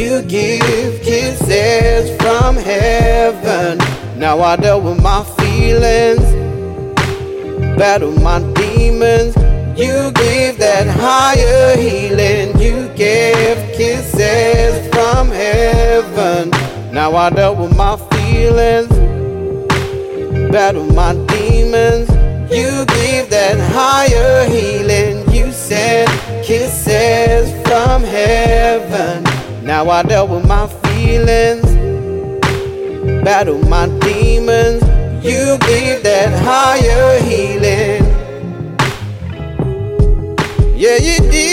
You give kisses from heaven. Now I dealt with my feelings, battle my demons. You give that higher healing. You give kisses from heaven. Now I dealt with my feelings, battle my demons. You give that higher healing. You send kisses from heaven. Now I dealt with my feelings, battle my demons. You gave that higher healing. Yeah, you did.